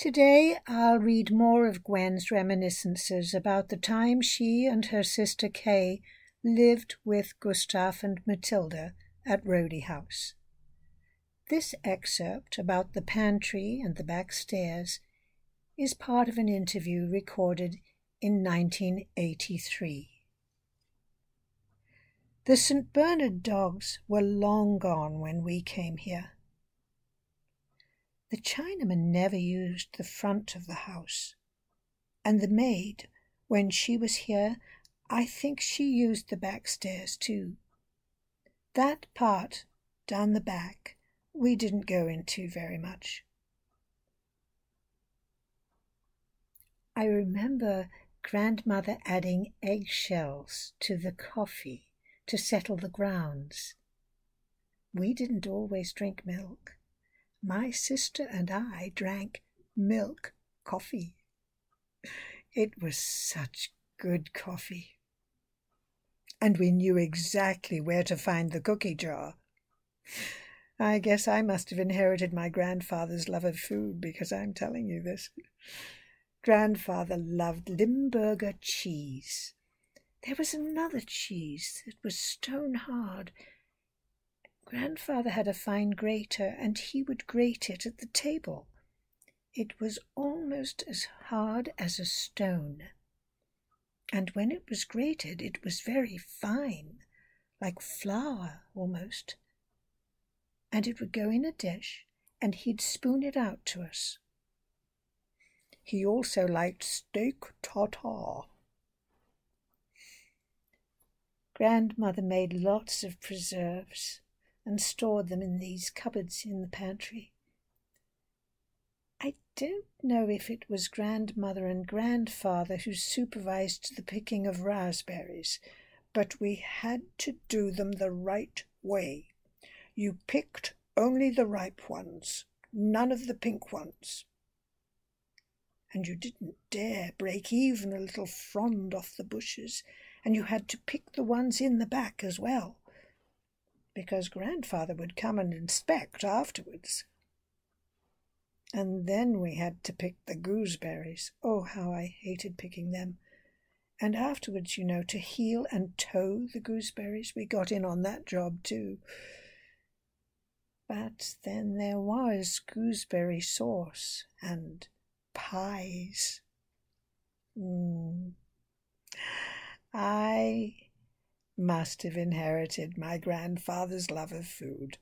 Today I'll read more of Gwen's reminiscences about the time she and her sister Kay lived with Gustav and Matilda at Rody House. This excerpt about the pantry and the back stairs is part of an interview recorded in 1983. The St. Bernard dogs were long gone when we came here. The Chinaman never used the front of the house, and the maid, when she was here, I think she used the back stairs too. That part down the back we didn't go into very much. I remember grandmother adding eggshells to the coffee to settle the grounds. We didn't always drink milk. My sister and I drank milk coffee. It was such good coffee. And we knew exactly where to find the cookie jar. I guess I must have inherited my grandfather's love of food because I'm telling you this. Grandfather loved Limburger cheese. There was another cheese that was stone hard. Grandfather had a fine grater, and he would grate it at the table. It was almost as hard as a stone. And when it was grated, it was very fine, like flour almost and it would go in a dish, and he'd spoon it out to us. He also liked steak tartare. Grandmother made lots of preserves and stored them in these cupboards in the pantry. I don't know if it was grandmother and grandfather who supervised the picking of raspberries, but we had to do them the right way. You picked only the ripe ones, none of the pink ones. And you didn't dare break even a little frond off the bushes, and you had to pick the ones in the back as well, because grandfather would come and inspect afterwards. And then we had to pick the gooseberries. Oh, how I hated picking them. And afterwards, you know, to heel and toe the gooseberries, we got in on that job too. But then there was gooseberry sauce and pies. Mm. I must have inherited my grandfather's love of food.